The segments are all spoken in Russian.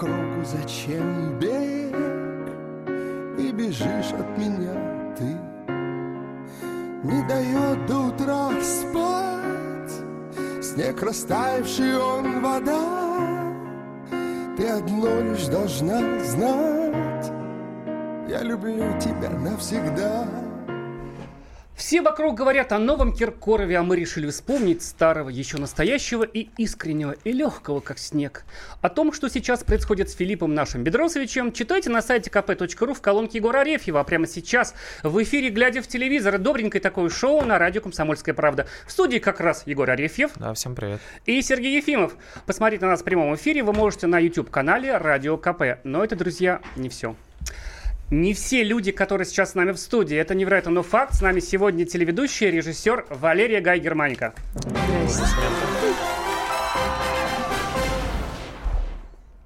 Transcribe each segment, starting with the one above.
кругу зачем бег? И бежишь от меня ты. Не дает до утра спать. Снег растаявший, он вода. Ты одно лишь должна знать. Я люблю тебя навсегда все вокруг говорят о новом Киркорове, а мы решили вспомнить старого, еще настоящего и искреннего, и легкого, как снег. О том, что сейчас происходит с Филиппом нашим Бедросовичем, читайте на сайте kp.ru в колонке Егора Арефьева. А прямо сейчас в эфире, глядя в телевизор, добренькое такое шоу на радио «Комсомольская правда». В студии как раз Егор Арефьев. Да, всем привет. И Сергей Ефимов. Посмотреть на нас в прямом эфире вы можете на YouTube-канале «Радио КП». Но это, друзья, не все. Не все люди, которые сейчас с нами в студии. Это невероятно, но факт. С нами сегодня телеведущий, режиссер Валерия Гай Германика.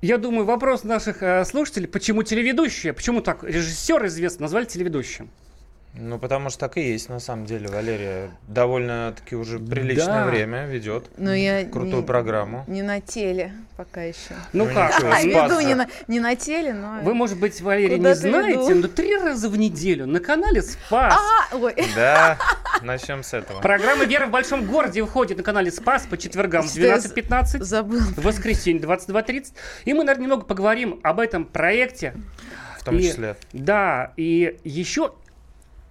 Я думаю, вопрос наших э, слушателей, почему телеведущие, почему так режиссер известный назвали телеведущим? Ну, потому что так и есть, на самом деле, Валерия. Довольно-таки уже приличное Да. время ведет Но я крутую не, программу. Не на теле пока еще. Ну, Ну, как? ничего, А, спас веду не на, не на теле, но... Вы, может быть, Валерий, Куда не знаете, веду? но три раза в неделю на канале Спас. А, ой. Да, начнем с этого. Программа «Вера в большом городе» выходит на канале Спас по четвергам в Что я 12.15. Забыл. В воскресенье 22.30. И мы, наверное, немного поговорим об этом проекте. В том И- числе. Да, и еще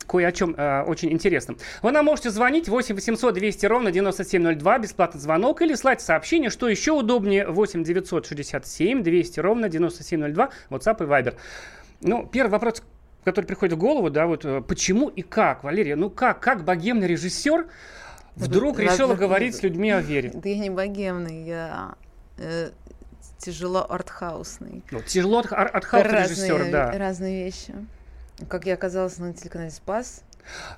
кое о чем э, очень интересном. Вы нам можете звонить 8 800 200 ровно 9702, бесплатный звонок, или слать сообщение, что еще удобнее, 8 967 200 ровно 9702, WhatsApp и Viber. Ну, первый вопрос, который приходит в голову, да, вот э, почему и как, Валерия, ну как, как богемный режиссер вдруг Да, решила да, говорить с людьми о вере? Да я не богемный, я э, тяжело артхаусный. Ну, тяжело от, ар- от хаоса разные, режиссера, да. разные вещи. Как я оказалась на телеканале «Спас».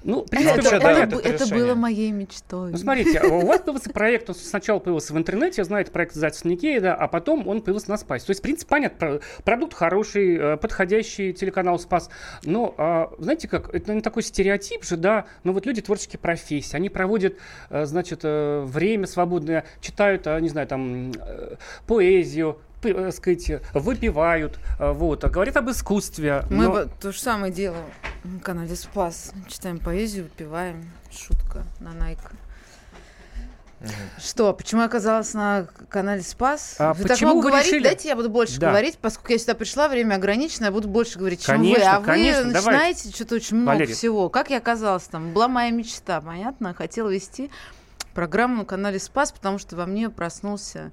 Ну, в принципе, вообще, это, да, это, это это было моей мечтой. Ну, смотрите, у вас появился проект, он сначала появился в интернете, знаете, проект называется Никея, да, а потом он появился на Спасе. То есть, в принципе, понятно, про- продукт хороший, э, подходящий телеканал Спас. Но, а, знаете как, это не такой стереотип же, да, но вот люди творческие профессии, они проводят, э, значит, э, время свободное, читают, не знаю, там, поэзию, сказать, выпивают, э, вот, а говорят об искусстве. Мы но- то же самое делаем на канале «Спас». Читаем поэзию, выпиваем. Шутка на Найка. Мгм. Что, почему я оказалась на канале «Спас»? А вы так почему много вы говорить? решили? Дайте я буду больше Да. говорить, поскольку я сюда пришла, время ограничено, я буду больше говорить, чем вы. Конечно, А вы конечно, давайте. начинаете что-то очень много Валерий. всего. Как я оказалась там? Была моя мечта, понятно? Хотела вести программу на канале «Спас», потому что во мне проснулся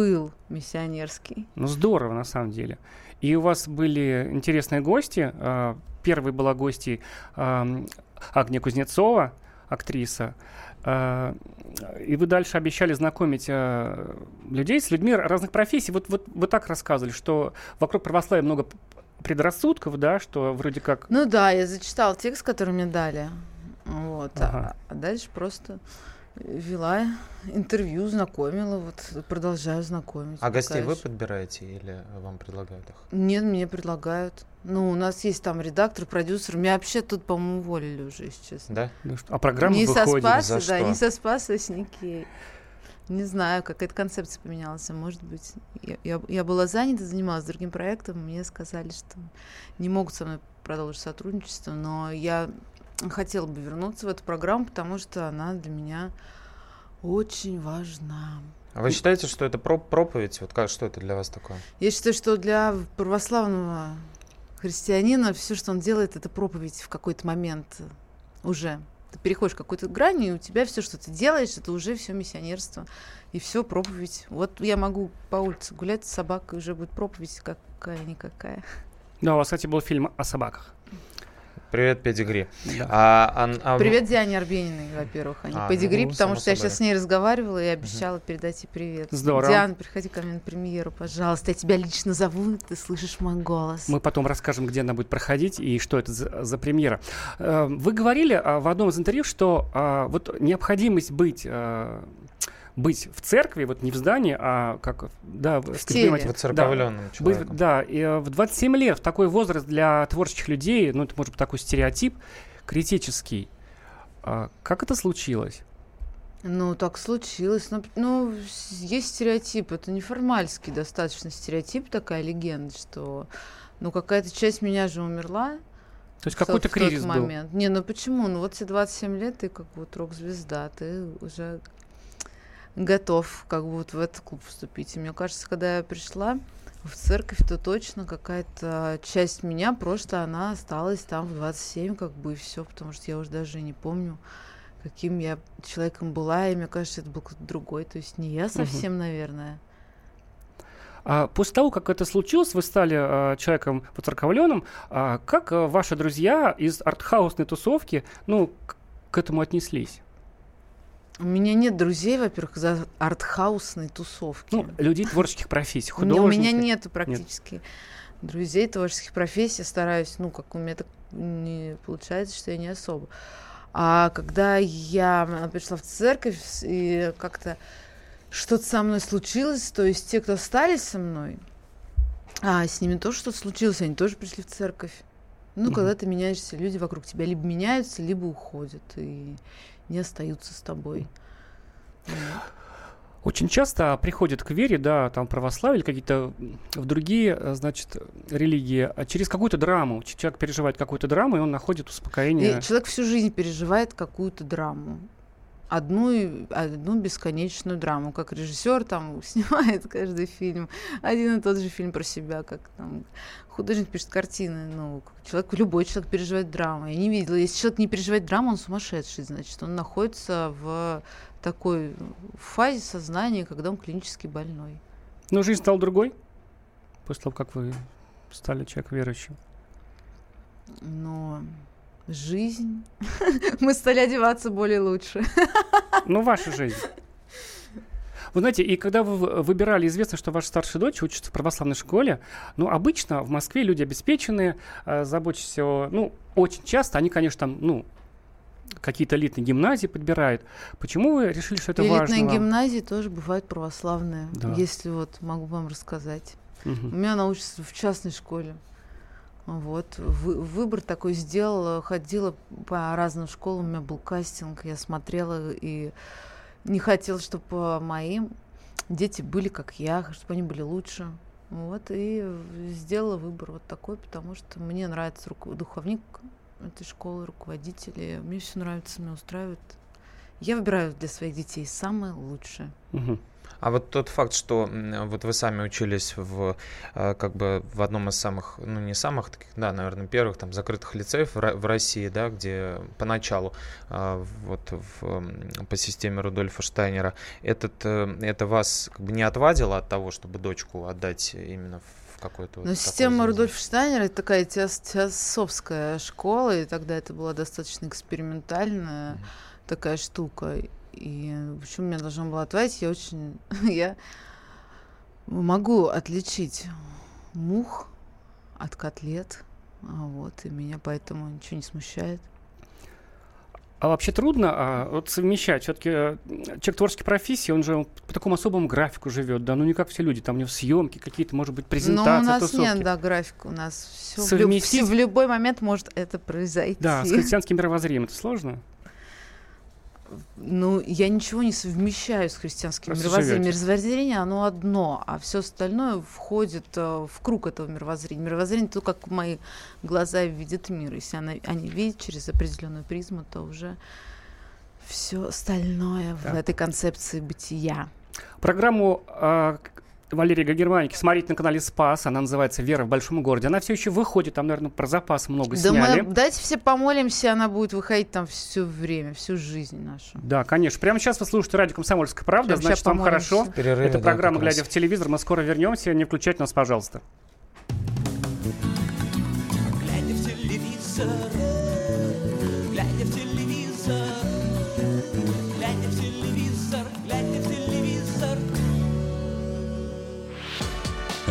пыл миссионерский. Ну, здорово, на самом деле. И у вас были интересные гости. А, Первой была гостьей Агния Кузнецова, актриса. А, И вы дальше обещали знакомить а, людей с людьми разных профессий. Вот, вот вы так рассказывали, что вокруг православия много предрассудков, да, что вроде как... Ну да, я зачитала текст, который мне дали. Вот. Ага. А, дальше просто вела интервью, знакомила, вот продолжаю знакомить. А гостей пока вы подбираете или вам предлагают их? Нет, мне предлагают. Ну, у нас есть там редактор, продюсер. Меня вообще тут, по-моему, уволили уже, если честно. Да? ну, что- А программа не со выходит. Спаса, За да, что? не со Спаса, а с Никей. Не знаю, какая-то концепция поменялась, а может быть. Я, я- я была занята, занималась другим проектом, мне сказали, что не могут со мной продолжить сотрудничество, но я хотела бы вернуться в эту программу, потому что она для меня очень важна. А вы считаете, что это про- проповедь? Вот как, что это для вас такое? Я считаю, что для православного христианина все, что он делает, это проповедь в какой-то момент уже. Ты переходишь какую-то грань, и у тебя все, что ты делаешь, это уже все миссионерство. И все проповедь. Вот я могу по улице гулять с собакой, уже будет проповедь какая-никакая. Да, у вас, кстати, был фильм о собаках. Привет, педигри. Да. А, а- а Привет Диане Арбениной, во-первых, а не А, педигри, ну, потому что я собой. сейчас с ней разговаривала и обещала передать ей привет. Здорово. Диана, приходи ко мне на премьеру, пожалуйста. Я тебя лично зову, ты слышишь мой голос. Мы потом расскажем, где она будет проходить и что это за, за премьера. Э, Вы говорили а, в одном из интервью, что а, вот необходимость быть а, быть в церкви, вот не в здании, а как да, в, понимаете, Воцерковленным да, человеком. быть- да, и э, в 27 лет в такой возраст для творческих людей, ну это может быть такой стереотип критический. А как это случилось? Ну, так случилось. Ну, ну, есть стереотип. Это неформальский достаточно стереотип, такая легенда, что ну какая-то часть меня же умерла. То есть какой-то кризис тот был? момент. Не, ну почему? Ну вот тебе 27 лет, ты как вот рок-звезда, ты уже готов как бы вот в этот клуб вступить. И мне кажется, когда я пришла в церковь, то точно какая-то часть меня просто она осталась там в 27 как бы и все, потому что я уже даже не помню, каким я человеком была, и мне кажется, это был кто-то другой, то есть не я совсем, наверное. А после того, как это случилось, вы стали а, человеком воцерковленным, а как а, ваши друзья из артхаусной тусовки, ну, к, к этому отнеслись? У меня нет друзей, во-первых, за артхаусной тусовки. Ну, людей творческих профессий, художники. у меня нету практически друзей творческих профессий. Стараюсь, ну, как у меня так не получается, что я не особо. А когда я пришла в церковь и как-то что-то со мной случилось, то есть те, кто остались со мной, а с ними тоже что-то случилось, они тоже пришли в церковь. Ну, Мгм. когда ты меняешься, люди вокруг тебя либо меняются, либо уходят и не остаются с тобой. Вот. Очень часто приходят к вере, да, там православие или какие-то в другие, э, значит, религии, а через какую-то драму. Человек переживает какую-то драму, и он находит успокоение. И человек всю жизнь переживает какую-то драму. Одну, одну бесконечную драму. Как режиссер там снимает каждый фильм. Один и тот же фильм про себя, как там художник пишет картины. Ну, человек, любой человек переживает драму. Я не видела. Если человек не переживает драму, он сумасшедший, значит. Он находится в такой фазе сознания, когда он клинически больной. Но жизнь стала другой после того, как вы стали человеком верующим. Но жизнь... Мы стали одеваться более лучше. Ну, ваша жизнь. Вы знаете, и когда вы выбирали, известно, что ваша старшая дочь учится в православной школе, ну, обычно в Москве люди обеспеченные, э, заботятся о... Ну, очень часто они, конечно, там, ну, какие-то элитные гимназии подбирают. Почему вы решили, что это важно Элитные гимназии тоже бывают православные, Да. если вот могу вам рассказать. У Мгм. меня она учится в частной школе. Вот. Вы- выбор такой сделала, ходила по разным школам, у меня был кастинг, я смотрела и не хотела, чтобы моим дети были как я, чтобы они были лучше. Вот, и сделала выбор вот такой, потому что мне нравится руко- духовник этой школы, руководители. Мне все нравится, меня устраивает. Я выбираю для своих детей самое лучшее. Мгм. А вот тот факт, что вот вы сами учились в э, как бы в одном из самых, ну не самых таких, да, наверное, первых там закрытых лицеев в, Ро- в России, да, где поначалу э, вот в, по системе Рудольфа Штайнера, этот, э, это вас как бы не отвадило от того, чтобы дочку отдать именно в какой-то вот Но такой система заведение? Рудольфа Штайнера это такая теос- теософская школа, и тогда это была достаточно экспериментальная Мгм. такая штука. И почему меня должна была отвадить, я очень... я могу отличить мух от котлет, а вот, и меня поэтому ничего не смущает. А вообще трудно а, вот совмещать. Все-таки человек творческой профессии, он же по такому особому графику живет, да, ну не как все люди, там у него съемки какие-то, может быть, Но презентации, у нас тусовки. нет, да, графика, у нас все Совместить? в любой момент может это произойти. Да, с христианским мировоззрением это сложно? Ну, я ничего не совмещаю с христианским мировоззрением. Мировоззрение, оно одно, а все остальное входит э, в круг этого мировоззрения. Мировоззрение то, как мои глаза видят мир. Если она, они видят через определенную призму, то уже все остальное в Так. этой концепции бытия. Программу а, Валерии Гагерманики смотрите на канале Спас. Она называется «Вера в большом городе». Она все еще выходит, там, наверное, про запас много Да сняли. мы, дайте все помолимся, она будет выходить там все время, всю жизнь нашу. Да, конечно. Прямо сейчас вы слушаете радио «Комсомольская правда», Прямо значит, вам помолимся. хорошо. Перерыве, Это да, программа раз. «Глядя в телевизор». Мы скоро вернемся. Не включайте нас, пожалуйста. Глядя в телевизор,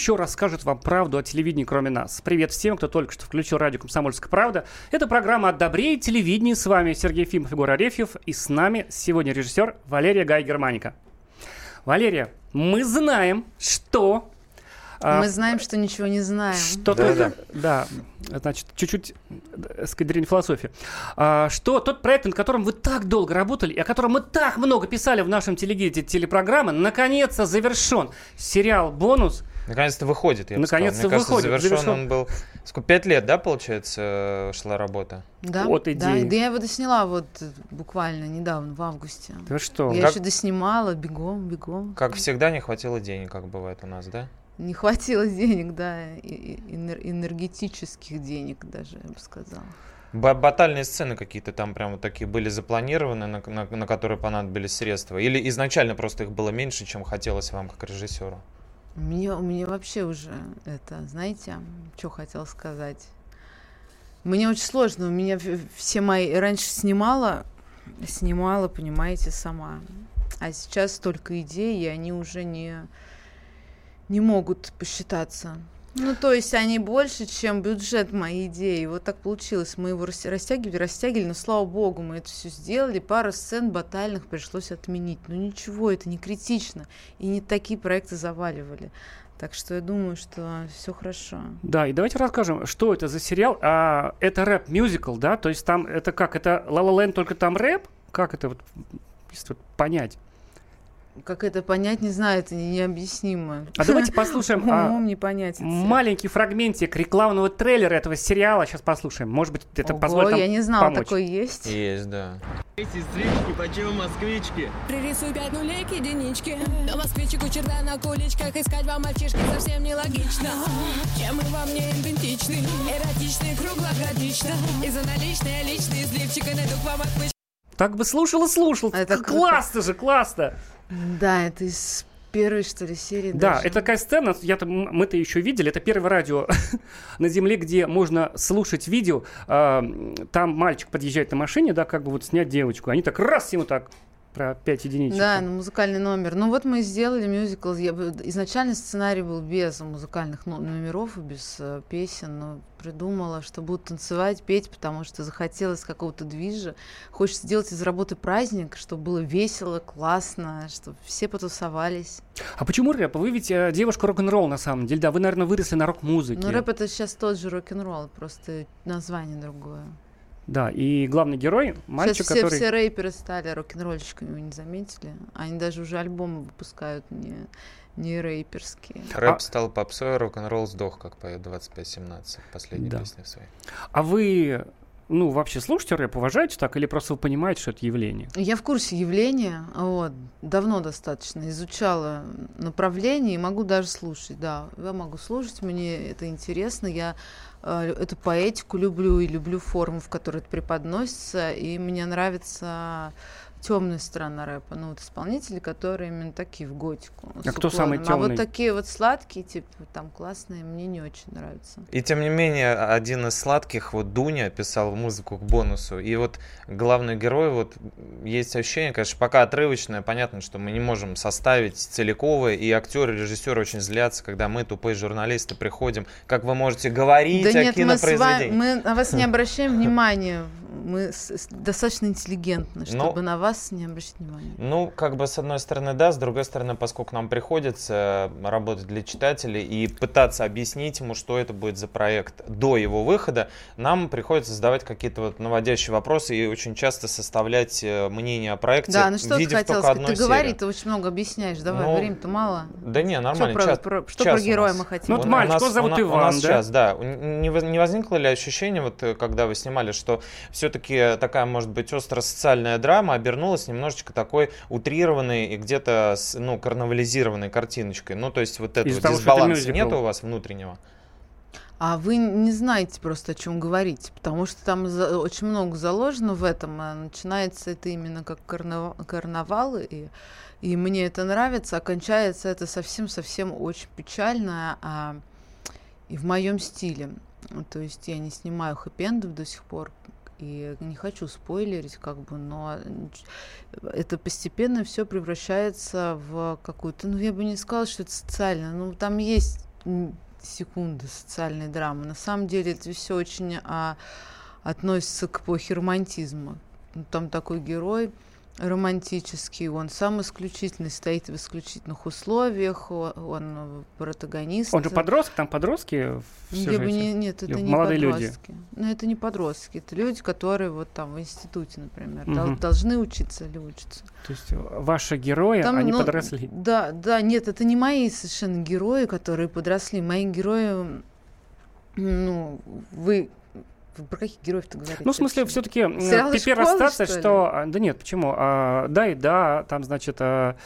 Еще расскажет вам правду о телевидении, кроме нас? Привет всем, кто только что включил радио «Комсомольская правда». Это программа «От добрее телевидения». С вами Сергей Фимов, Егор Арефьев. И с нами сегодня режиссер Валерия Гай Германика. Валерия, мы знаем, что... а, Мы знаем, что ничего не знаем. что Да-да. тот- да, значит, чуть-чуть, э, сказать, философии. А, что тот проект, над которым вы так долго работали, и о котором мы так много писали в нашем телегиде телепрограммы, наконец-то завершен. Сериал «Бонус» Наконец-то выходит, я бы Наконец-то сказал. Мне кажется, выходит, завершен завершен. он был... Сколько, пять лет, да, получается, шла работа? Да, От да, идеи. да я его досняла вот э, буквально недавно, в августе. Ты что? Я Как- еще доснимала, бегом, бегом. Как всегда, не хватило денег, как бывает у нас, да? Не хватило денег, да, и- и энер- энергетических денег даже, я бы сказала. Ба- Батальные сцены какие-то там прям вот такие были запланированы, на, на- на которые понадобились средства? Или изначально просто их было меньше, чем хотелось вам как режиссеру? Мне, мне вообще уже это, знаете, что хотела сказать. Мне очень сложно. У меня все мои... Раньше снимала, снимала, понимаете, сама. А сейчас столько идей, и они уже не, не могут посчитаться. Ну, то есть они больше, чем бюджет моей идеи. Вот так получилось. Мы его рас- растягивали, растягивали, но слава богу, мы это все сделали. Пару сцен батальных пришлось отменить. Ну ничего, это не критично. И не такие проекты заваливали. Так что я думаю, что все хорошо. Да, и давайте расскажем, что это за сериал. А, это рэп-мюзикл, да? То есть там это как? Это Land, только там рэп? Как это вот, вот понять? Как это понять, не знаю, это не- необъяснимо. А давайте послушаем а, Умом не понять. маленький фрагментик рекламного трейлера этого сериала. Сейчас послушаем. Может быть, это Ого, позволит нам я не знала, помочь. такой есть. Есть, да. Сестрички, почем москвички? Пририсуй пять нулей к единичке Но москвичек у черта на куличках Искать вам мальчишки совсем нелогично Чем мы вам не идентичны Эротичны, круглогодично И за наличные личные сливчика Найду к вам отмычки Так бы слушал и слушал. Это классно же, классно. Да, это из первой, что ли, серии. Да, даже. это такая сцена, я мы-то еще видели, это первое радио на Земле, где можно слушать видео. а, Там мальчик подъезжает на машине, да, как бы вот снять девочку. Они так раз ему так про 5 единичек. Да, ну, музыкальный номер. Ну вот мы сделали мюзикл. Я изначально сценарий был без музыкальных но- номеров и без э, песен, но придумала, что будут танцевать, петь, потому что захотелось какого-то движа. Хочется сделать из работы праздник, чтобы было весело, классно, чтобы все потусовались. А почему рэп? Вы ведь э, девушка рок-н-ролл на самом деле, да, вы, наверное, выросли на рок-музыке. Но рэп это сейчас тот же рок-н-ролл, просто название другое. Да, и главный герой, мальчик, сейчас все, который... все рэперы стали рок-н-ролльщиками, вы не заметили? Они даже уже альбомы выпускают не, не рэперские. Рэп А- стал попсой, рок-н-ролл сдох, как поет 2517 последней Да. песни своей. А вы, ну, вообще слушаете рэп, уважаете так, или просто вы понимаете, что это явление? Я в курсе явления, вот, давно достаточно изучала направление и могу даже слушать, да, я могу слушать, мне это интересно, я эту поэтику люблю и люблю форму, в которой это преподносится, и мне нравится темная сторона рэпа, ну вот исполнители, которые именно такие в готику. А кто самый уклоном. А вот такие вот сладкие, типа там классные, мне не очень нравятся. И тем не менее, один из сладких, вот Дуня писал музыку к бонусу. И вот главный герой, вот есть ощущение, конечно, пока отрывочное, понятно, что мы не можем составить целиковое, и актеры, режиссеры очень злятся, когда мы, тупые журналисты, приходим. Как вы можете говорить Да о нет, мы, с вами, кинопроизведении? мы на вас не обращаем внимания. Мы с- с- достаточно интеллигентны, Ну, чтобы на вас не обращать внимания. Ну, как бы с одной стороны, да, с другой стороны, поскольку нам приходится работать для читателей и пытаться объяснить ему, что это будет за проект до его выхода, нам приходится задавать какие-то вот наводящие вопросы и очень часто составлять э, мнение о проекте, Да, ну что ты только сказать? Ты говори, ты очень много объясняешь. Давай, Ну, времени-то мало. Да не, нормально. про- час- про- что час про у героя нас. мы хотим? Ну, вот мальчик, нас- его зовут у на- У Иван, нас да? час, да. Не, не возникло ли ощущение, вот э, когда вы снимали, что все-таки такая, может быть, остро-социальная драма обернулась немножечко такой утрированной и где-то, с- ну, карнавализированной картиночкой? Ну, то есть вот этого Из-за дисбаланса нету у вас внутреннего? А вы не знаете просто, о чем говорить, потому что там за- очень много заложено в этом. а Начинается это именно как карнава- карнавал, и, и мне это нравится, а кончается это совсем-совсем очень печально, а, и в моем стиле. То есть я не снимаю хэппи-эндов до сих пор, и не хочу спойлерить, как бы, но это постепенно все превращается в какую-то, ну я бы не сказала, что это социально, ну там есть секунды социальной драмы. На самом деле это все очень а, относится к эпохе романтизма. Ну, Там такой герой романтический, он сам исключительный, стоит в исключительных условиях, он протагонист. Он же подросток, там подростки в сюжете? не, нет, это не молодые люди? подростки. Ну, это не подростки, это люди, которые вот там в институте, например, дол- Мгм. должны учиться или учатся. То есть э, ваши герои, Там, они ну, подросли. Да, да, нет, это не мои совершенно герои, которые подросли. Мои герои, ну, вы про каких героев ты говорите? Ну, в смысле, все-таки ассоциация, что что... а, Да нет, почему? А, Да и да, там, значит... а,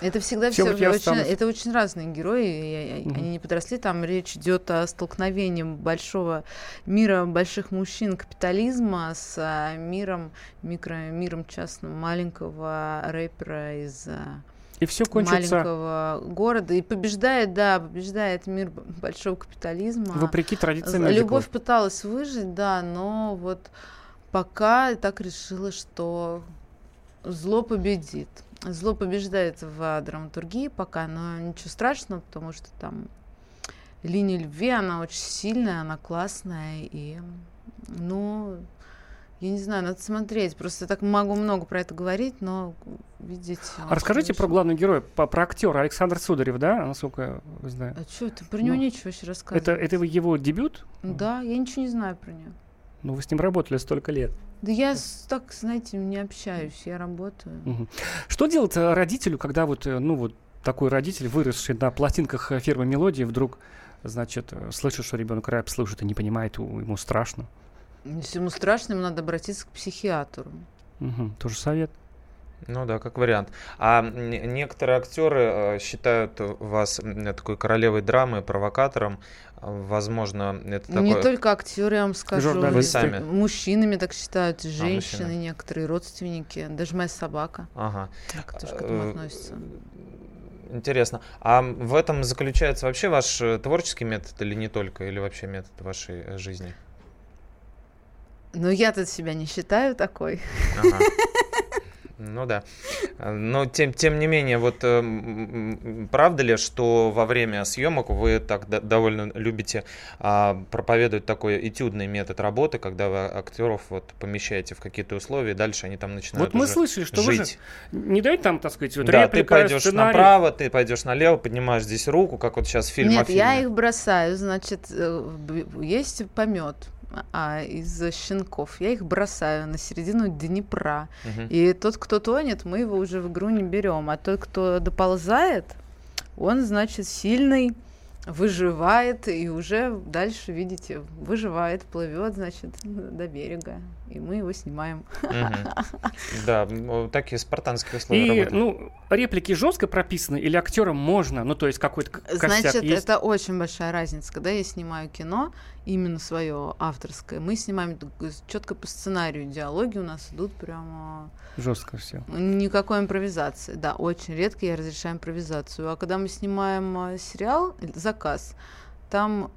Это всегда все очень, это очень разные герои, и- Мгм. они не подросли. Там речь идет о столкновении большого мира больших мужчин капитализма с а, миром микромиром частным маленького рэпера из а, И все кончится, маленького города и побеждает, да, побеждает мир большого капитализма. вопреки традициям. Любовь пыталась выжить, да, но вот пока так решила, что зло победит. Зло побеждает в драматургии пока, но ничего страшного, потому что там линия любви, она очень сильная, она классная, и, ну, я не знаю, надо смотреть. Просто я так могу много про это говорить, но видеть... А расскажите про главного героя, по- про актера Александр Сударев, да, насколько вы знаете? А что ты? Про него Ну, нечего вообще рассказывать. Это, это его дебют? Да, я ничего не знаю про него. Ну, вы с ним работали столько лет. Да я так, знаете, не общаюсь, я работаю. Что делать э, родителю, когда вот, э, ну, вот такой родитель, выросший на пластинках э, фирмы «Мелодии», вдруг, значит, слышит, что ребенок рэп слушает и не понимает, ему страшно? Если ему страшно, ему надо обратиться к психиатру. Мгм. Тоже совет. Ну да, как вариант. А некоторые актеры э, считают вас такой королевой драмы, провокатором. А, Возможно, это Не такое... только актеры, я вам скажу. Журналисты. Вы сами. Мужчинами так считают, и женщины, мужчины. некоторые родственники, даже моя собака Ага. так тоже к этому Э, относится. Интересно. А в этом заключается вообще ваш э, творческий метод или не только, или вообще метод вашей э, жизни? Но я-то себя не считаю такой. Ага. Ну да. А, Но тем, тем не менее, вот э, правда ли, что во время съемок вы так до- довольно любите а, проповедовать такой этюдный метод работы, когда вы актеров вот помещаете в какие-то условия, и дальше они там начинают вот мы уже слышали, что вы же жить. не даете там, так сказать, вот да, ты реплика, пойдешь сценарий. направо, ты пойдешь налево, поднимаешь здесь руку, как вот сейчас фильм о Нет, я их бросаю, значит, э, есть помет а, из щенков. Я их бросаю на середину Днепра. Мгм. И тот, кто тонет, мы его уже в игру не берем. А тот, кто доползает, он, значит, сильный, выживает и уже дальше, видите, выживает, плывет, значит, до берега. И мы его снимаем. Да, такие спартанские условия И, ну, реплики жестко прописаны или актерам можно? Ну, то есть какой-то Значит, это очень большая разница. Когда я снимаю кино, именно свое авторское, мы снимаем четко по сценарию. Диалоги у нас идут прямо Жестко все. Никакой импровизации. Да, очень редко я разрешаю импровизацию. А когда мы снимаем а, сериал, или заказ, там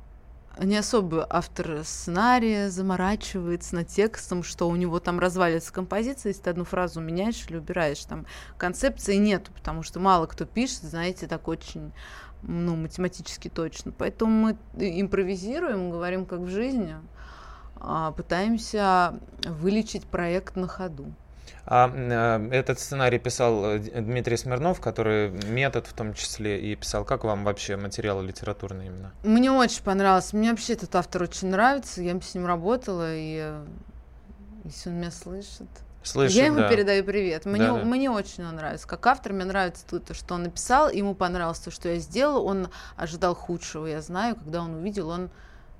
не особо автор сценария заморачивается над текстом, что у него там разваливается композиция, если ты одну фразу меняешь или убираешь. Там концепции нету, потому что мало кто пишет, знаете, так очень ну, математически точно. Поэтому мы импровизируем, говорим как в жизни. а, пытаемся вылечить проект на ходу. А э, этот сценарий писал э, Дмитрий Смирнов, который метод в том числе и писал. Как вам вообще материалы литературные именно? Мне очень понравилось. Мне вообще этот автор очень нравится. Я с ним работала, и э, если он меня слышит, Слышит, я ему да. передаю привет. Мне, Да-да. мне очень он нравится. Как автор, мне нравится то, то, что он написал. Ему понравилось то, что я сделала. Он ожидал худшего, я знаю. Когда он увидел, он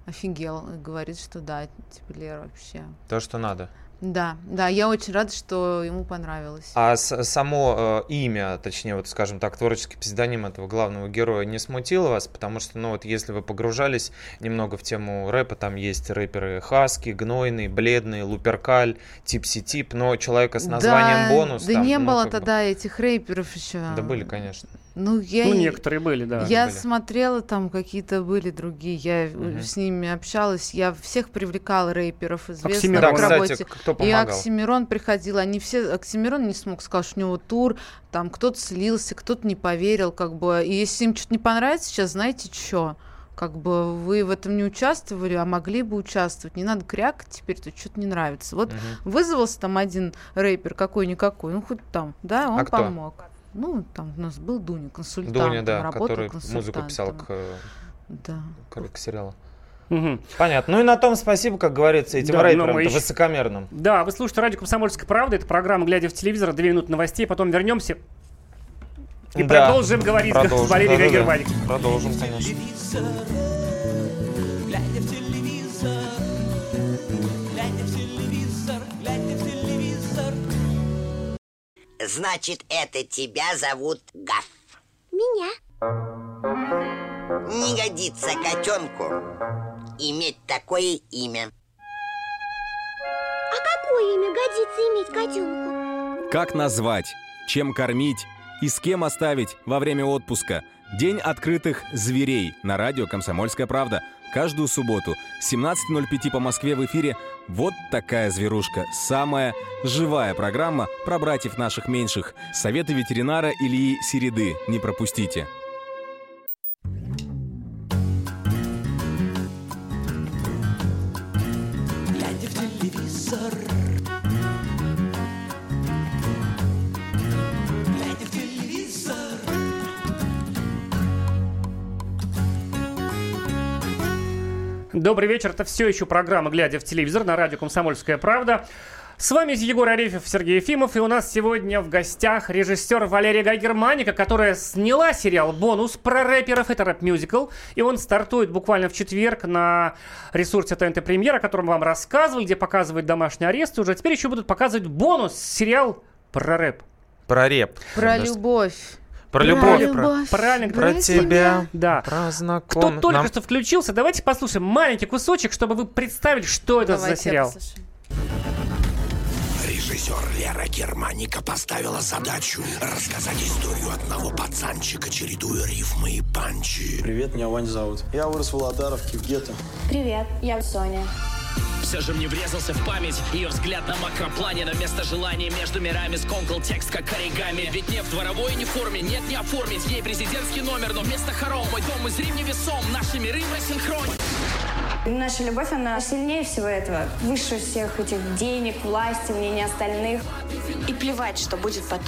офигел. И говорит, что да, типа, Лера, вообще. То, что надо. Да, да, я очень рада, что ему понравилось. А с- само э, имя, точнее, вот скажем так, творческий псевдоним этого главного героя не смутило вас? Потому что, ну вот, если вы погружались немного в тему рэпа, там есть рэперы Хаски, Гнойный, Бледный, Луперкаль, Типси Тип, но человека с названием да, Бонус Да там, не ну, было как бы- тогда этих рэперов еще. Да были, конечно. Ну, я Ну, и- некоторые были, да. Я были. смотрела, там какие-то были другие, я Мгм. с ними общалась, я всех привлекала рэперов известных Оксимирон. К кстати, работе. к- кто И помогал? Оксимирон приходил, они все, Оксимирон не смог сказать, что у него тур, там кто-то слился, кто-то не поверил, как бы, и если им что-то не понравится сейчас, знаете, что? Как бы вы в этом не участвовали, а могли бы участвовать. Не надо крякать теперь, тут что-то не нравится. Вот Мгм. вызвался там один рэпер какой-никакой, ну хоть там, да, он А кто? помог. Ну, там у нас был Дуня, консультант. Дуня, да, работал который музыку писал к, Да. к, к сериалу. Мгм. Понятно. Ну и на том спасибо, как говорится, этим Да, рэперам мы еще- высокомерным. Да, вы слушаете радио «Комсомольская правда». Это программа «Глядя в телевизор». Две минуты новостей, потом вернемся и Да, продолжим говорить продолжим, с Валерией да-да-да. Германик. Продолжим, конечно. Значит, это тебя зовут Гаф. Меня. Не годится котенку иметь такое имя. А какое имя годится иметь котенку? Как назвать, чем кормить и с кем оставить во время отпуска. День открытых зверей на радио «Комсомольская правда». Каждую субботу с 17.05 по Москве в эфире «Вот такая зверушка». Самая живая программа про братьев наших меньших. Советы ветеринара Ильи Середы. Не пропустите. Добрый вечер. Это все еще программа «Глядя в телевизор» на радио «Комсомольская правда». С вами Егор Арефьев, Сергей Ефимов, и у нас сегодня в гостях режиссер Валерия Гайгерманика, которая сняла сериал «Бонус» про рэперов. Это рэп-мюзикл, и он стартует буквально в четверг на ресурсе ТНТ Премьер, о котором вам рассказывали, где показывают домашний арест уже. А теперь еще будут показывать «Бонус» сериал про рэп. Про реп. Про любовь. Про любовь. любовь. Правильно, Про тебя. Да. Про Кто знаком. только Нам- что включился, давайте послушаем маленький кусочек, чтобы вы представили, что это за Давайте я сериал. Режиссер Лера Германика поставила задачу рассказать историю одного пацанчика, чередуя рифмы и панчи. Привет, меня Вань зовут. Я вырос в Володаровке, в гетто. Привет, я Соня. Все же мне врезался в память Ее взгляд на макроплане На место желания между мирами Скомкал текст как оригами Ведь не в дворовой униформе Нет, не оформить ей президентский номер Но вместо хором Мой дом из Рим невесом Наши миры в асинхроне Наша любовь, она сильнее всего этого. Выше всех этих денег, власти, мнения остальных. И плевать, что будет потом.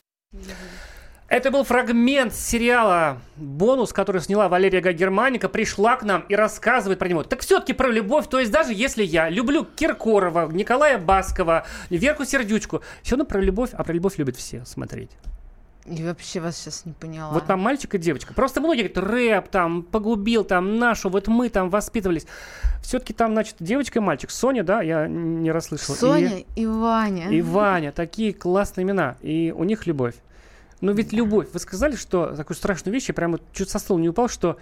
Это был фрагмент сериала «Бонус», который сняла Валерия Германика, пришла к нам и рассказывает про него. Так все-таки про любовь, то есть даже если я люблю Киркорова, Николая Баскова, Верку Сердючку, все равно про любовь, а про любовь любят все смотреть. И вообще вас сейчас не поняла. Вот там мальчик и девочка. Просто многие говорят, рэп там погубил, там нашу, вот мы там воспитывались. Все-таки там, значит, девочка и мальчик. Соня, да, я не расслышал. И- Соня и Ваня. и Ваня, такие классные имена. И у них любовь. Но ведь любовь. Вы сказали, что такую страшную вещь, я прямо чуть со стула не упал, что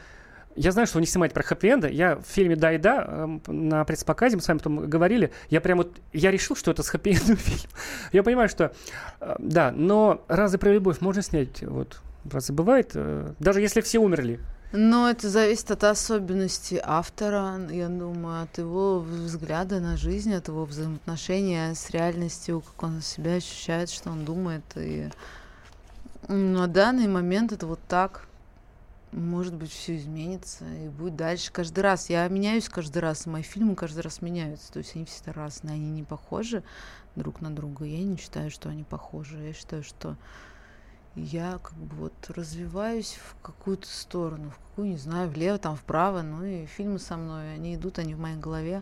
я знаю, что вы не снимаете про хэппи-энды. Я в фильме «Да и да» эм, на пресс-показе, мы с вами потом говорили, я прям вот, я решил, что это с хэппи-эндом фильм. Я понимаю, что, э, да, но разве про любовь можно снять? Вот, разве бывает? э, Даже если все умерли. Но это зависит от особенностей автора, я думаю, от его взгляда на жизнь, от его взаимоотношения с реальностью, как он себя ощущает, что он думает. И на данный момент это вот так. может быть, все изменится и будет дальше. Каждый раз я меняюсь каждый раз, мои фильмы каждый раз меняются. То есть они всегда разные, они не похожи друг на друга. Я не считаю, что они похожи. Я считаю, что я как бы вот развиваюсь в какую-то сторону, в какую, не знаю, влево, там, вправо. Ну и фильмы со мной, они идут, они в моей голове.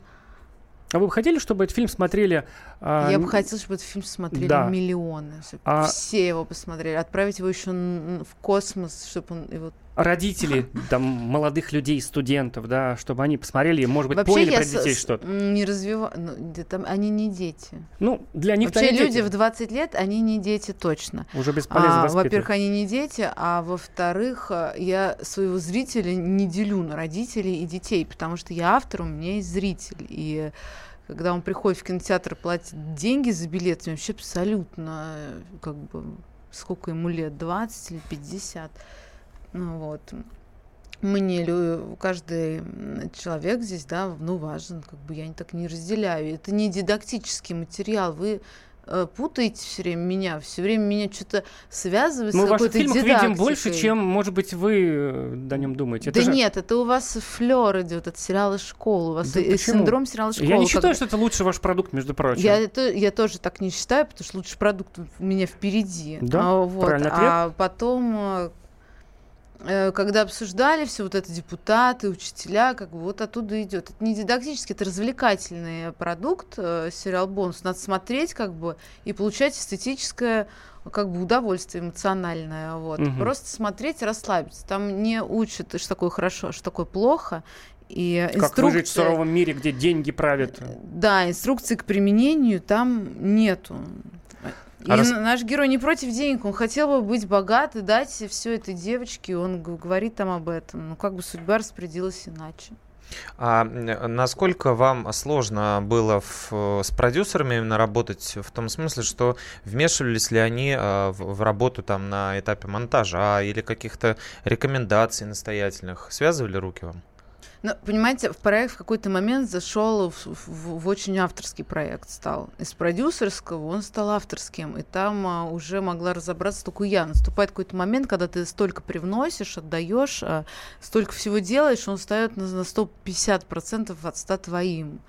А вы бы хотели, чтобы этот фильм смотрели... а, Я бы хотела, чтобы этот фильм смотрели Да. миллионы. чтобы А- Все его посмотрели. Отправить его еще в космос, чтобы он его родители там, молодых людей, студентов, да, чтобы они посмотрели может быть, Вообще поняли про детей что-то. не развиваю. они не дети. Ну, для них Вообще люди дети. в 20 лет, они не дети точно. Уже бесполезно А. Во-первых, они не дети, а во-вторых, а, я своего зрителя не делю на родителей и детей, потому что я автор, у меня есть зритель. И когда он приходит в кинотеатр платит деньги за билет, вообще абсолютно, э, как бы, сколько ему лет, 20 или 50. Ну вот. Мне каждый человек здесь, да, ну, важен, как бы я так не разделяю. Это не дидактический материал. Вы э, путаете все время меня, все время меня что-то связывает Мы с в ваших какой-то фильмах дидактикой. видим больше, чем, может быть, вы э, о нем думаете. Это да же- нет, это у вас флер идет от сериала «Школа». У вас Да и- почему? синдром сериала «Школа». Я не считаю, что это лучший ваш продукт, между прочим. Я, это, я тоже так не считаю, потому что лучший продукт у меня впереди. Да, А, вот. правильный ответ. А потом, э, когда обсуждали все вот это депутаты, учителя, как бы вот оттуда идет. Это не дидактический, это развлекательный продукт, э, сериал «Бонус». Надо смотреть как бы и получать эстетическое как бы удовольствие эмоциональное. Вот. Мгм. Просто смотреть, расслабиться. Там не учат, что такое хорошо, а что такое плохо. И Как выжить в инструкции- суровом мире, где деньги правят. да, инструкции к применению там нету. И А рас- н- наш герой не против денег, он хотел бы быть богат и дать все этой девочке, он говорит там об этом. Ну, как бы судьба распорядилась иначе. А насколько вам сложно было в- с продюсерами именно работать в том смысле, что вмешивались ли они а, в, в работу там на этапе монтажа или каких-то рекомендаций настоятельных? Связывали руки вам? Ну, понимаете, в проект в какой-то момент зашел в, в- в очень авторский проект стал. Из продюсерского он стал авторским, и там а, уже могла разобраться только я. Наступает какой-то момент, когда ты столько привносишь, отдаешь, а, столько всего делаешь, он встает на, на 150% от 100 твоим.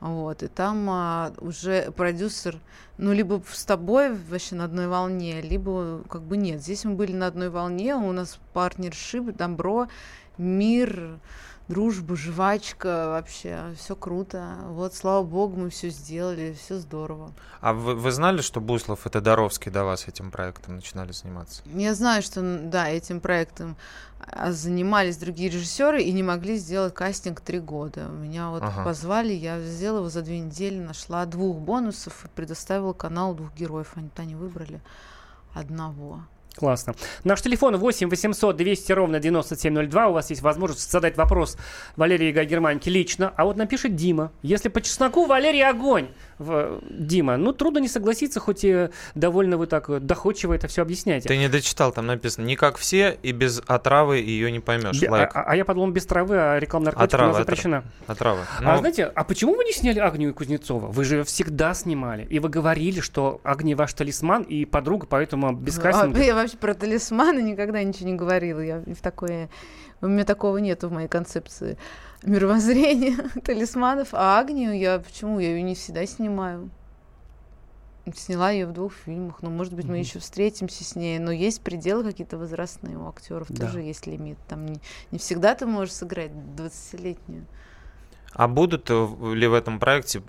Вот, и там а, уже продюсер, ну, либо с тобой вообще на одной волне, либо как бы нет. Здесь мы были на одной волне, у нас партнершип, добро, мир, дружба, жвачка, вообще все круто. Вот, слава богу, мы все сделали, все здорово. А вы, вы знали, что Буслов и Тодоровский до вас этим проектом начинали заниматься? Я знаю, что, да, этим проектом а, занимались другие режиссеры и не могли сделать кастинг три года. Меня вот Ага. позвали, я сделала его за две недели, нашла двух бонусов и предоставила каналу двух героев. Они, они выбрали одного. Классно. Наш телефон 8 800 200 ровно 9702. У вас есть возможность задать вопрос Валерии Германьке лично. А вот напишет Дима. Если по чесноку, Валерий огонь. В... Дима, ну трудно не согласиться, хоть и довольно вы так доходчиво это все объясняете. Ты не дочитал, там написано не как все, и без отравы ее не поймешь. Бе- Лайк. а, а я подумал, без травы, а реклама наркотиков Отрава, у нас запрещена. Отрава. А Ну, знаете, а почему вы не сняли Агнию и Кузнецова? Вы же всегда снимали. И вы говорили, что Агния ваш талисман и подруга, поэтому без А, кастинга. Вообще про талисманы никогда ничего не говорила. Я в такое... У меня такого нету в моей концепции мировоззрения талисманов. А Агнию я почему? Я ее не всегда снимаю. Сняла ее в двух фильмах. Ну, может быть, мы еще встретимся с ней. Но есть пределы какие-то возрастные у актеров. Да. Тоже есть лимит. Там не, не всегда ты можешь сыграть 20-летнюю. А будут э, ли в этом проекте,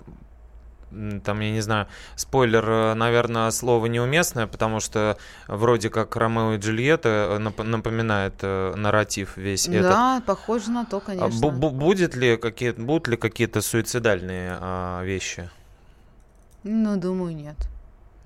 там, я не знаю, спойлер, э, наверное, слово неуместное, потому что вроде как Ромео и Джульетта э, нап- напоминает э, нарратив весь этот. Да, похоже на то, А конечно. бу- будет ли какие будут ли какие-то суицидальные а, вещи? Ну, думаю, нет.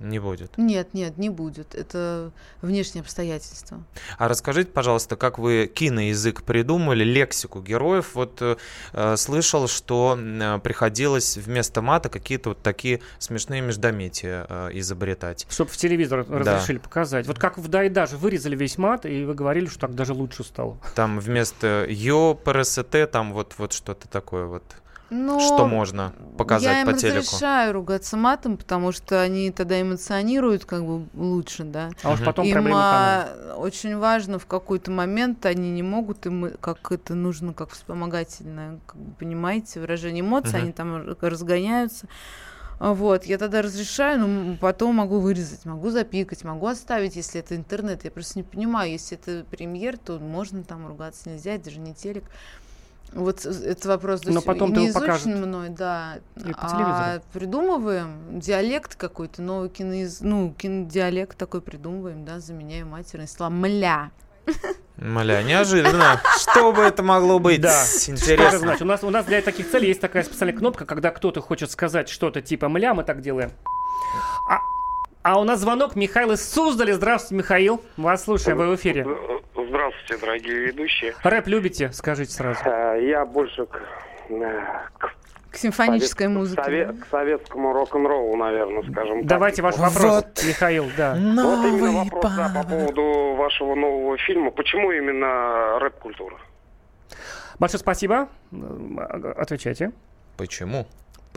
Не будет. Нет, нет, не будет. Это внешние обстоятельства. А расскажите, пожалуйста, как вы киноязык придумали, лексику героев? Вот э, э, слышал, что э, приходилось вместо мата какие-то вот такие смешные междометия э, изобретать. Чтобы в телевизор Да. разрешили показать. Вот как в Дайдаже вырезали весь мат, и вы говорили, что так даже лучше стало. Там вместо ё, ПРСТ, там вот, вот что-то такое вот. Но что можно показать я им по телеку? разрешаю ругаться матом, потому что они тогда эмоционируют как бы лучше, да. А уж потом им проблемы а, очень важно в какой-то момент они не могут им как это нужно как вспомогательное, как бы, понимаете, выражение эмоций, Мгм. они там разгоняются. Вот, я тогда разрешаю, но потом могу вырезать, могу запикать, могу оставить, если это интернет. Я просто не понимаю, если это премьер, то можно там ругаться, нельзя, это же не телек. Вот этот вопрос Но потом не покажут изучен мной, да. и по а телевизору. придумываем диалект какой-то, новый киноиз... ну, кинодиалект такой придумываем, да, заменяем матерные слова. Мля. Мля, неожиданно. Что бы это могло быть? Да. Что Интересно. значит? У нас, у нас для таких целей есть такая специальная кнопка, когда кто-то хочет сказать что-то типа «мля», мы так делаем. А, а у нас звонок Михаил из Суздаля. Здравствуйте, Михаил. Вас слушаем, вы в эфире. Здравствуйте, дорогие ведущие. Рэп любите? Скажите сразу. Э, Я больше к, э, к К симфонической совет- музыке. сове- да? к советскому рок-н-роллу, наверное, скажем так. Давайте ваш вопрос, Михаил. Да. Вот именно вопрос да, по поводу вашего нового фильма. Почему именно рэп-культура? Большое спасибо. А- Отвечайте. Почему?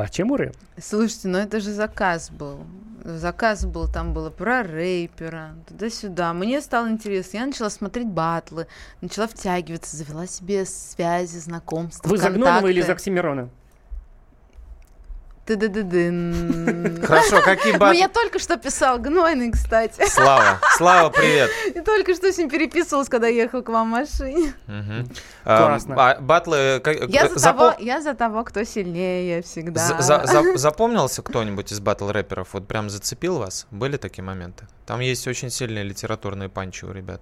Почему рэп? Слушайте, ну это же заказ был. Заказ был, там было про рэпера, туда-сюда. Мне стало интересно. Я начала смотреть батлы, начала втягиваться, завела себе связи, знакомства, Вы за Гномова или за контакты. Оксимирона? Хорошо, какие Ну, батлы? я только что писал Гнойный, кстати. Слава, Слава, привет. И только что с ним переписывалась, когда ехал к вам в машине. Классно. А, а, Батлы... как- Я за, того, я за того, кто сильнее всегда. За- за- за- Запомнился кто-нибудь из батл рэперов? Вот прям зацепил вас? Были такие моменты? Там есть очень сильные литературные панчи у ребят.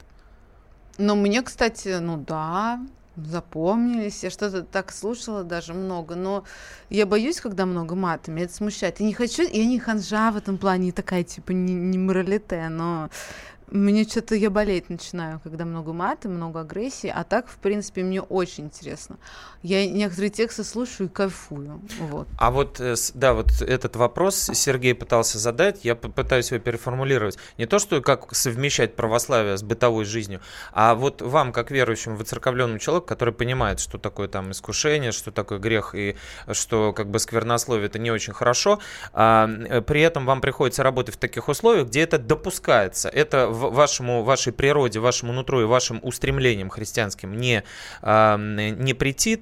Ну, мне, кстати, ну да, запомнились. Я что-то так слушала даже много, но я боюсь, когда много мата, меня это смущает. Я не хочу, я не ханжа в этом плане, такая, типа, не, не моралите, но мне что-то, я болеть начинаю, когда много мата, много агрессии, а так, в принципе, мне очень интересно. Я некоторые тексты слушаю и кайфую, вот. А вот, э, да, вот этот вопрос Сергей пытался задать, я попытаюсь его переформулировать. Не то, что как совмещать православие с бытовой жизнью, а вот вам, как верующему, выцерковленному человеку, который понимает, что такое там искушение, что такое грех и что как бы сквернословие это не очень хорошо, а, э, при этом вам приходится работать в таких условиях, где это допускается. Это вашему, вашей природе, вашему нутру и вашим устремлениям христианским не, не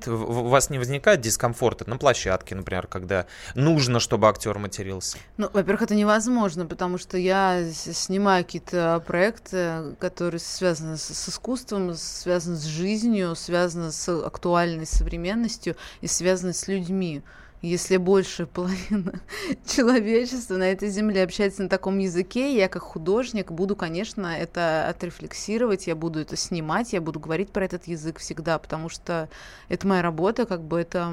в- у вас не возникает дискомфорта на площадке, например, когда нужно, чтобы актер матерился. Ну, во-первых, это невозможно, потому что я снимаю какие-то проекты, которые связаны с, с искусством, связаны с жизнью, связаны с актуальной современностью и связаны с людьми. Если большая половина человечества на этой земле общается на таком языке, я как художник буду, конечно, это отрефлексировать, я буду это снимать, я буду говорить про этот язык всегда, потому что это моя работа, как бы это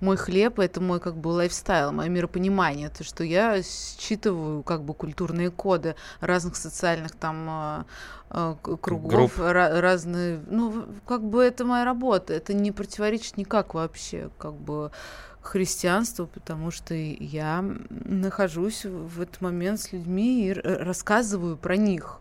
мой хлеб, это мой как бы lifestyle, мое миропонимание, то, что я считываю как бы культурные коды разных социальных там а, а, кругов, Групп. ра- разные, ну, как бы это моя работа, это не противоречит никак вообще, как бы христианству, потому что я нахожусь в этот момент с людьми и рассказываю про них.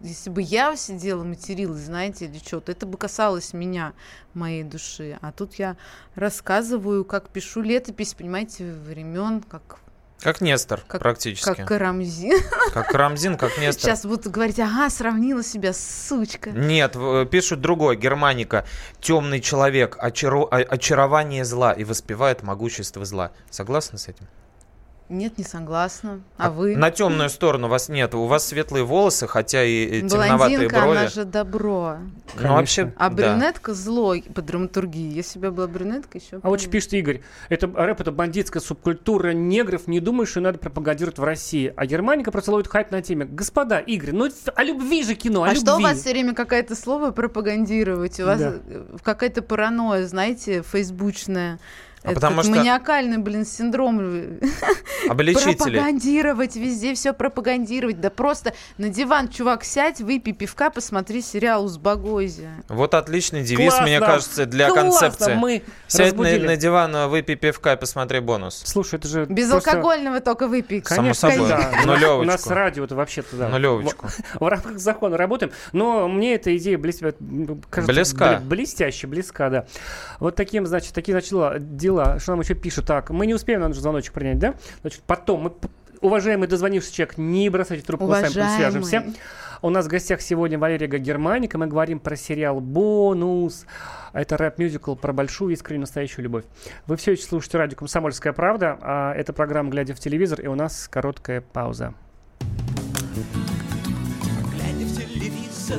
Если бы я сидела, материлась, знаете, или что-то, это бы касалось меня, моей души. А тут я рассказываю, как пишу летопись, понимаете, времен, как, Как Нестор, как, практически. как Карамзин. Как Карамзин, как Нестор. Сейчас будут говорить, ага, сравнила себя, сучка. Нет, в- пишут другое, Германика. Темный человек, очаро- о- очарование зла и воспевает могущество зла. Согласны с этим? Нет, не согласна. А вы? На темную сторону вас нет. У вас светлые волосы, хотя и темноватые Блондинка, брови. она же добро. Ну, вообще, А да. брюнетка злой по драматургии. Если бы я была брюнетка, еще А вот пишет Игорь. Это рэп, это бандитская субкультура негров. Не думаю, что надо пропагандировать в России. А Германика просто ловит хайп на теме. Господа, Игорь, ну о любви же кино, о А любви. что у вас все время какое-то слово пропагандировать? У вас Да. э, какая-то паранойя, знаете, фейсбучная. А Это потому что- маниакальный, блин, синдром. Обличители. Пропагандировать везде, все пропагандировать. Да просто на диван, чувак, сядь, выпей пивка, посмотри сериал «Узбагойзе». Вот отличный девиз, Классно! мне кажется, для Классно! концепции. Мы Сядь на, на диван, выпей пивка и посмотри бонус. Слушай, это же Безалкогольного только выпей. Само собой. Да. У нас- Нулевочку. У нас радио это вообще-то да. Нулевочку. В, в рамках закона работаем. Но мне эта идея блес- кажется, Близка. бл- блестяще, близка, да. Вот таким, значит, такие начала дела дела. Что нам еще пишут? Так, мы не успеем, надо же звоночек принять, да? Значит, потом мы уважаемый дозвонившийся человек, не бросайте трубку, мы с вами Уважаемый. свяжемся. У нас в гостях сегодня Валерия Германика. Мы говорим про сериал «Бонус». Это рэп-мюзикл про большую искреннюю настоящую любовь. Вы все еще слушаете радио «Комсомольская правда». А это программа «Глядя в телевизор», и у нас короткая пауза. Глядя в телевизор,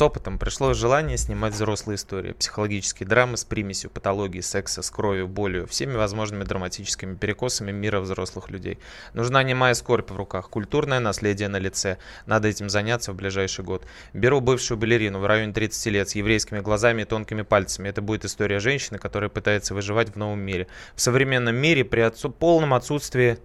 С опытом пришло желание снимать взрослые истории, психологические драмы с примесью патологии, секса, с кровью, болью, всеми возможными драматическими перекосами мира взрослых людей. Нужна немая скорбь в руках, культурное наследие на лице. Надо этим заняться в ближайший год. Беру бывшую балерину в районе 30 лет с еврейскими глазами и тонкими пальцами. Это будет история женщины, которая пытается выживать в новом мире. В современном мире при отсу- полном отсутствии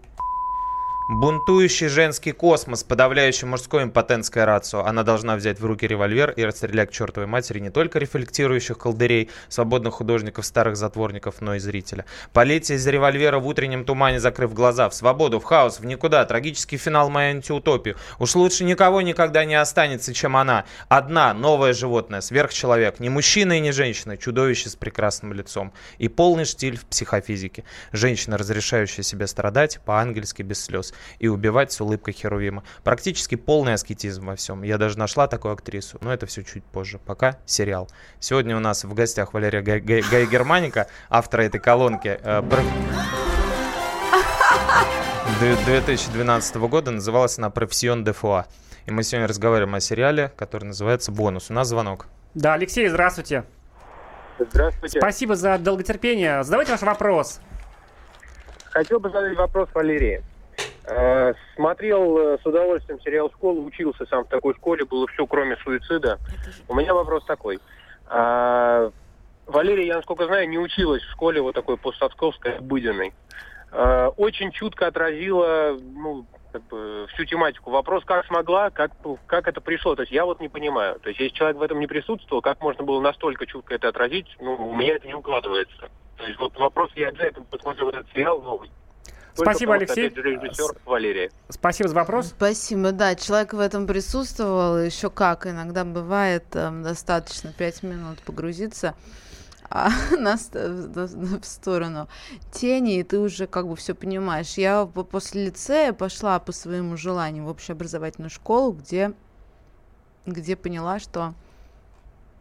Бунтующий женский космос, подавляющий мужской импотентское рацио. Она должна взять в руки револьвер и расстрелять к чертовой матери не только рефлектирующих колдырей, свободных художников, старых затворников, но и зрителя. Полить из револьвера в утреннем тумане, закрыв глаза, в свободу, в хаос, в никуда. Трагический финал моей антиутопии. Уж лучше никого никогда не останется, чем она. Одна, новое животное, сверхчеловек. Не мужчина и не женщина, чудовище с прекрасным лицом. И полный штиль в психофизике. Женщина, разрешающая себе страдать, по-ангельски, без слез. И убивать с улыбкой Херувима. Практически полный аскетизм во всем. Я даже нашла такую актрису, но это все чуть позже. Пока сериал. Сегодня у нас в гостях Валерия Гай, Гай- Гай Германика, автора этой колонки. э, про- Д- 2012 года называлась она «Профессион де фуа». И мы сегодня разговариваем о сериале, который называется «Бонус». У нас звонок. Да, Алексей, здравствуйте. Здравствуйте. Спасибо за долготерпение. Задавайте ваш вопрос. Хотел бы задать вопрос Валерии. Э, Смотрел э, с удовольствием сериал «Школа», учился сам в такой школе, было все кроме суицида. У меня вопрос такой. А, Валерия, я, насколько знаю, не училась в школе вот такой постсовковской, обыденной. Э, Очень чутко отразила ну, как бы, всю тематику. Вопрос, как смогла, как, как это пришло. То есть я вот не понимаю. То есть если человек в этом не присутствовал, как можно было настолько чутко это отразить, ну, у меня это не укладывается. То есть вот вопрос, я обязательно посмотрю этот сериал новый. Спасибо, потому, Алексей. опять же, режиссер Валерия. Спасибо за вопрос. Спасибо, да, человек в этом присутствовал, еще как, иногда бывает эм, достаточно пять минут погрузиться а, на, в в сторону тени, и ты уже как бы все понимаешь. Я по- после лицея пошла по своему желанию в общеобразовательную школу, где, где поняла, что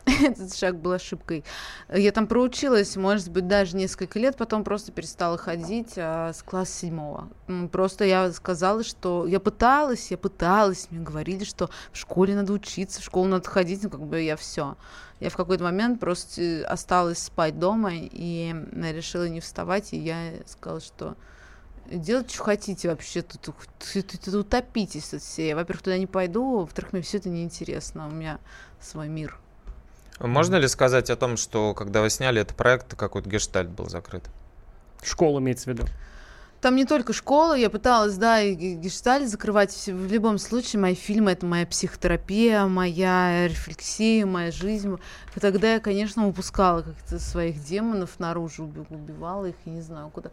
этот шаг был ошибкой. Я там проучилась, может быть, даже несколько лет, потом просто перестала ходить а, с класса седьмого. Просто я сказала, что я пыталась, я пыталась, мне говорили, что в школе надо учиться, в школу надо ходить, ну как бы я все. Я в какой-то момент просто э, осталась спать дома и решила не вставать, и я сказала, что делать, что хотите вообще, тут, тут, тут- тут утопитесь тут все. Во-первых, туда не пойду, во-вторых, мне все это неинтересно, у меня свой мир. Можно ли сказать о том, что когда вы сняли этот проект, какой-то гештальт был закрыт? Школа имеется в виду. Там не только школа, я пыталась, да, и ге- гештальт закрывать. В любом случае, мои фильмы — это моя психотерапия, моя рефлексия, моя жизнь. И тогда я, конечно, упускала как-то своих демонов наружу, уби- убивала их, я не знаю куда.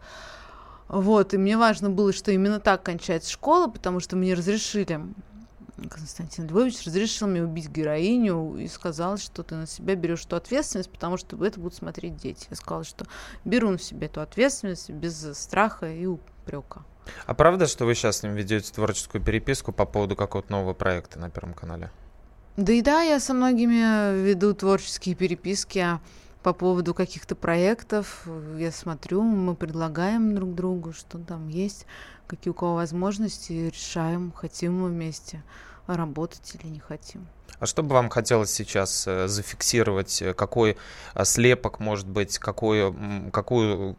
Вот, и мне важно было, что именно так кончается школа, потому что мне разрешили Константин Львович разрешил мне убить героиню и сказал, что ты на себя берешь эту ответственность, потому что это будут смотреть дети. Я сказала, что беру на себя эту ответственность без страха и упрека. А правда, что вы сейчас с ним ведете творческую переписку по поводу какого-то нового проекта на Первом канале? Да и да, я со многими веду творческие переписки по поводу каких-то проектов. Я смотрю, мы предлагаем друг другу, что там есть какие у кого возможности, решаем, хотим мы вместе работать или не хотим. А что бы вам хотелось сейчас э, зафиксировать? Какой э, слепок, может быть, какой, какую,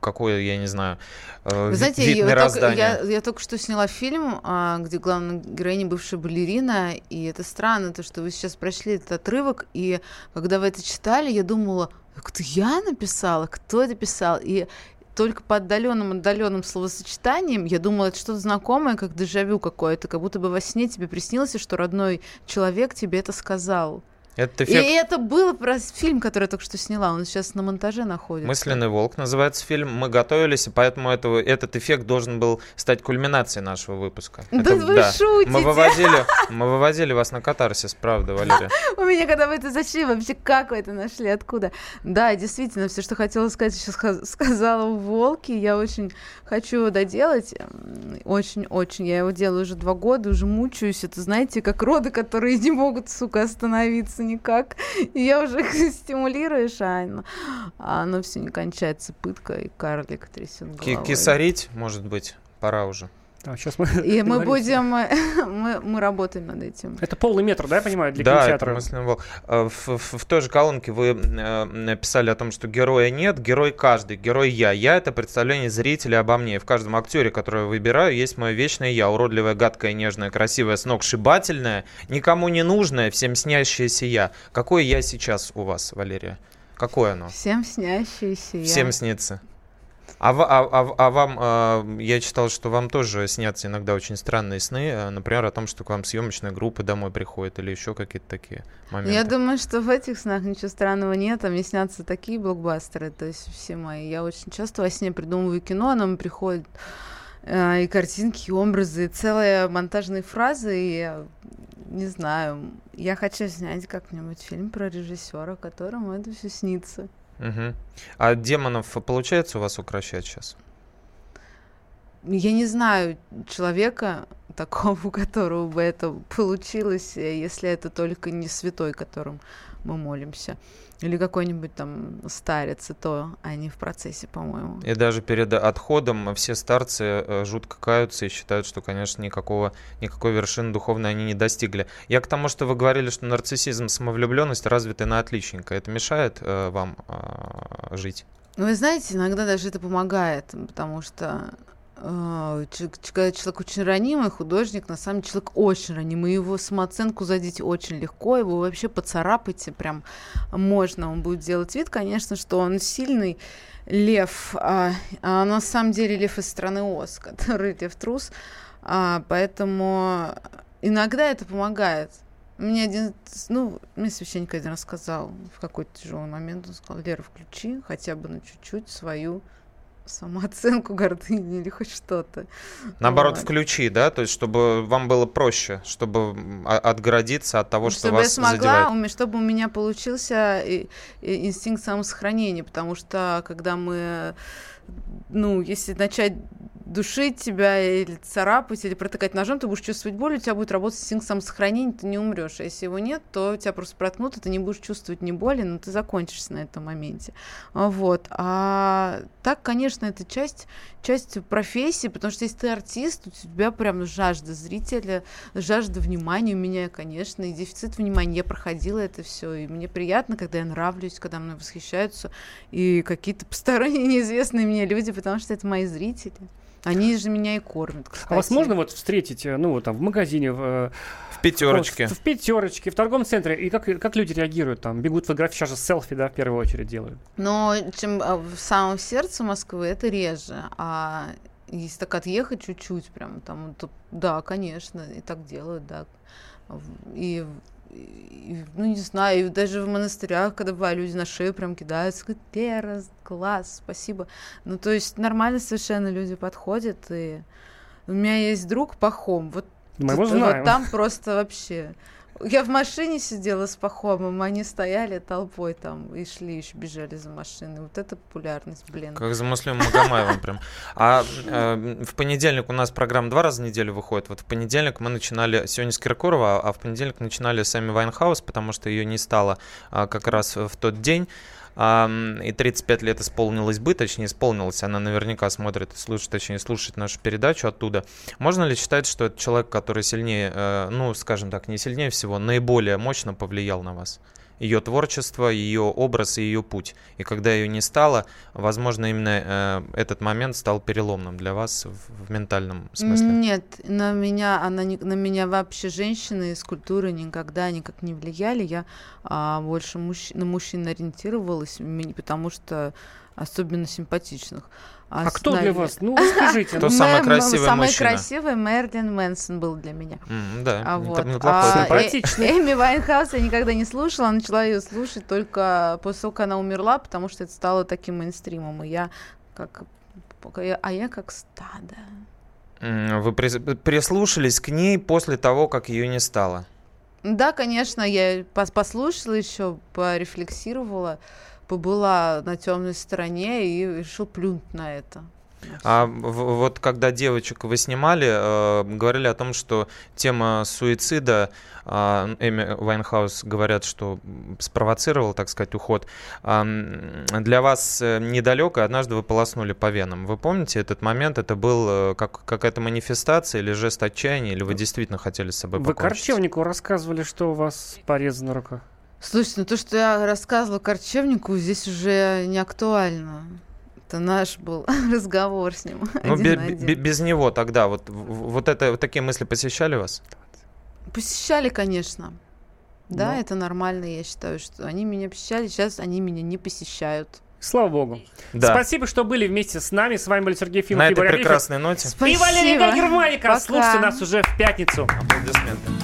какой, я не знаю, э, Вы ви- знаете, вид я, только, я, я только что сняла фильм, а, где главная героиня бывшая балерина, и это странно, то, что вы сейчас прочли этот отрывок, и когда вы это читали, я думала, кто я написала, кто это писал, и только по отдаленным отдаленным словосочетаниям я думала, это что-то знакомое, как дежавю какое-то, как будто бы во сне тебе приснилось, что родной человек тебе это сказал. Этот И эффект это было про фильм, который я только что сняла. Он сейчас на монтаже находится. «Мысленный волк» называется фильм. Мы готовились, и поэтому этого, этот эффект должен был стать кульминацией нашего выпуска. Да Это- вы шутите! Мы выводили, мы выводили вас на катарсис, правда, Валерия? У меня, когда вы это зашли, вообще как вы это нашли, откуда? Да, действительно, все, что хотела сказать, сейчас ска- сказала в «Волке». Я очень хочу его доделать. Очень-очень. Я его делаю уже два года, уже мучаюсь. Это, знаете, как роды, которые не могут, сука, остановиться никак. И я уже стимулируешь, а оно, а оно все не кончается. Пытка и карлик трясет головой. Кисарить, может быть, пора уже. А, сейчас мы И мы будем... Мы, мы работаем над этим. Это полный метр, да, я понимаю, для да, кинотеатра? это «Мысленный волк». Э, В, в- в той же колонке вы э, написали о том, что героя нет, герой каждый, герой я. Я — это представление зрителя обо мне. В каждом актере, которого я выбираю, есть мое вечное я. Уродливое, гадкое, нежное, красивое, сногсшибательное, никому не нужное, всем снящееся я. Какое я сейчас у вас, Валерия? Какое оно? Всем снящиеся я. Всем снится. А, а- а- а вам, э, я читал, что вам тоже снятся иногда очень странные сны, э, например, о том, что к вам съемочная группа домой приходит или еще какие-то такие моменты. Я думаю, что в этих снах ничего странного нет, а мне снятся такие блокбастеры, то есть все мои. Я очень часто во сне придумываю кино, оно мне приходит э, и картинки, и образы, и целые монтажные фразы, и не знаю, я хочу снять как-нибудь фильм про режиссера, которому это все снится. Мгм. А демонов получается у вас укращать сейчас? Я не знаю человека такого, у которого бы это получилось, э, если это только не святой, которым мы молимся. Или какой-нибудь там старец, и то они в процессе, по-моему. И даже перед отходом все старцы э, жутко каются и считают, что, конечно, никакого, никакой вершины духовной они не достигли. Я к тому, что вы говорили, что нарциссизм, самовлюбленность развиты на отличника. Это мешает э, вам э, жить? Ну, вы знаете, иногда даже это помогает, потому что когда человек очень ранимый, художник, на самом деле человек очень ранимый, его самооценку задеть очень легко, его вообще поцарапать прям можно, он будет делать вид, конечно, что он сильный лев, а, а на самом деле лев из страны Оз, который лев трус, а, поэтому иногда это помогает. Мне один, ну, мне священник один раз сказал в какой-то тяжелый момент, он сказал, Лера, включи хотя бы на чуть-чуть свою самооценку гордыни или хоть что-то. Наоборот, Вот. включи, да? То есть, чтобы вам было проще, чтобы отгородиться от того, что чтобы я вас смогла, задевает. чтобы у меня получился инстинкт самосохранения, потому что когда мы, ну, если начать душить тебя или царапать, или протыкать ножом, ты будешь чувствовать боль, у тебя будет работать инстинкт самосохранения, ты не умрешь. А если его нет, то тебя просто проткнут, и ты не будешь чувствовать ни боли, но ты закончишься на этом моменте. Вот. А так, конечно, это часть, часть профессии, потому что если ты артист, у тебя прям жажда зрителя, жажда внимания у меня, конечно, и дефицит внимания. Я проходила это все, и мне приятно, когда я нравлюсь, когда мной восхищаются, и какие-то посторонние неизвестные мне люди, потому что это мои зрители. Они же меня и кормят, кстати. А вас можно вот встретить, э, ну, вот там, в магазине, в, э, В пятерочке. В, в пятерочке, в торговом центре, и как, как люди реагируют там? Бегут фотографии, сейчас же селфи, да, в первую очередь делают. Но чем а, в самом сердце Москвы это реже. А если так отъехать чуть-чуть, прям там, то, да, конечно, и так делают, да. И, ну, не знаю, даже в монастырях, когда бывают, люди на шею прям кидаются, говорят, Лера, класс, спасибо. Ну, то есть нормально совершенно люди подходят, и у меня есть друг Пахом, вот, Мы его вот знаем. там просто вообще... Я в машине сидела с Пахомом, они стояли толпой там и шли, еще бежали за машиной. Вот это популярность, блин. Как за Муслимом Магомаевым прям. А э, в понедельник у нас программа два раза в неделю выходит. Вот в понедельник мы начинали, сегодня с Киркорова, а в понедельник начинали с Эми Вайнхаус, потому что ее не стало а, как раз в тот день. И 35 лет исполнилось бы, точнее исполнилось, она наверняка смотрит и слушает, точнее слушает нашу передачу оттуда. Можно ли считать, что это человек, который сильнее, э, ну, скажем так, не сильнее всего, наиболее мощно повлиял на вас? Ее творчество, ее образ и ее путь. И когда ее не стало, возможно, именно э, этот момент стал переломным для вас в, в ментальном смысле. Нет, на меня, она не, на меня вообще женщины из культуры никогда никак не влияли. Я а, больше мужч, на мужчин ориентировалась, потому что особенно симпатичных. А кто с- для вас? Ну, скажите. Кто самый красивый Самый мужчина? красивый Мэрилин Мэнсон был для меня. Да, А вот. А, э- Эми Вайнхаус я никогда не слушала, начала ее слушать только после того, как она умерла, потому что это стало таким мейнстримом, и я как... А я как стадо. Вы прис- прислушались к ней после того, как ее не стало. Да, конечно, я пос- послушала еще, порефлексировала, побыла на темной стороне и решила плюнуть на это. А вот когда девочек вы снимали, э, говорили о том, что тема суицида, а, Эми Вайнхаус говорят, что спровоцировал, так сказать, уход, м, для вас э, недалеко, однажды вы полоснули по венам. Вы помните этот момент? Это был э, как, какая-то манифестация или жест отчаяния, или вы действительно хотели с собой Вы покончить? Корчевнику рассказывали, что у вас порезана рука. Слушайте, ну то, что я рассказывала Корчевнику, здесь уже не актуально. Это наш был разговор с ним. Ну, один бе- на один. бе- без него тогда, вот, вот, это, вот такие мысли посещали вас? Посещали, конечно. Да, Но- это нормально, я считаю, что они меня посещали, сейчас они меня не посещают. Слава богу. Да. Спасибо, что были вместе с нами. С вами был Сергей Филипп. На и этой Валерий Лифер. прекрасной ноте. И Валерия Спасибо. Германика. Пока. Слушайте нас уже в пятницу. Аплодисменты.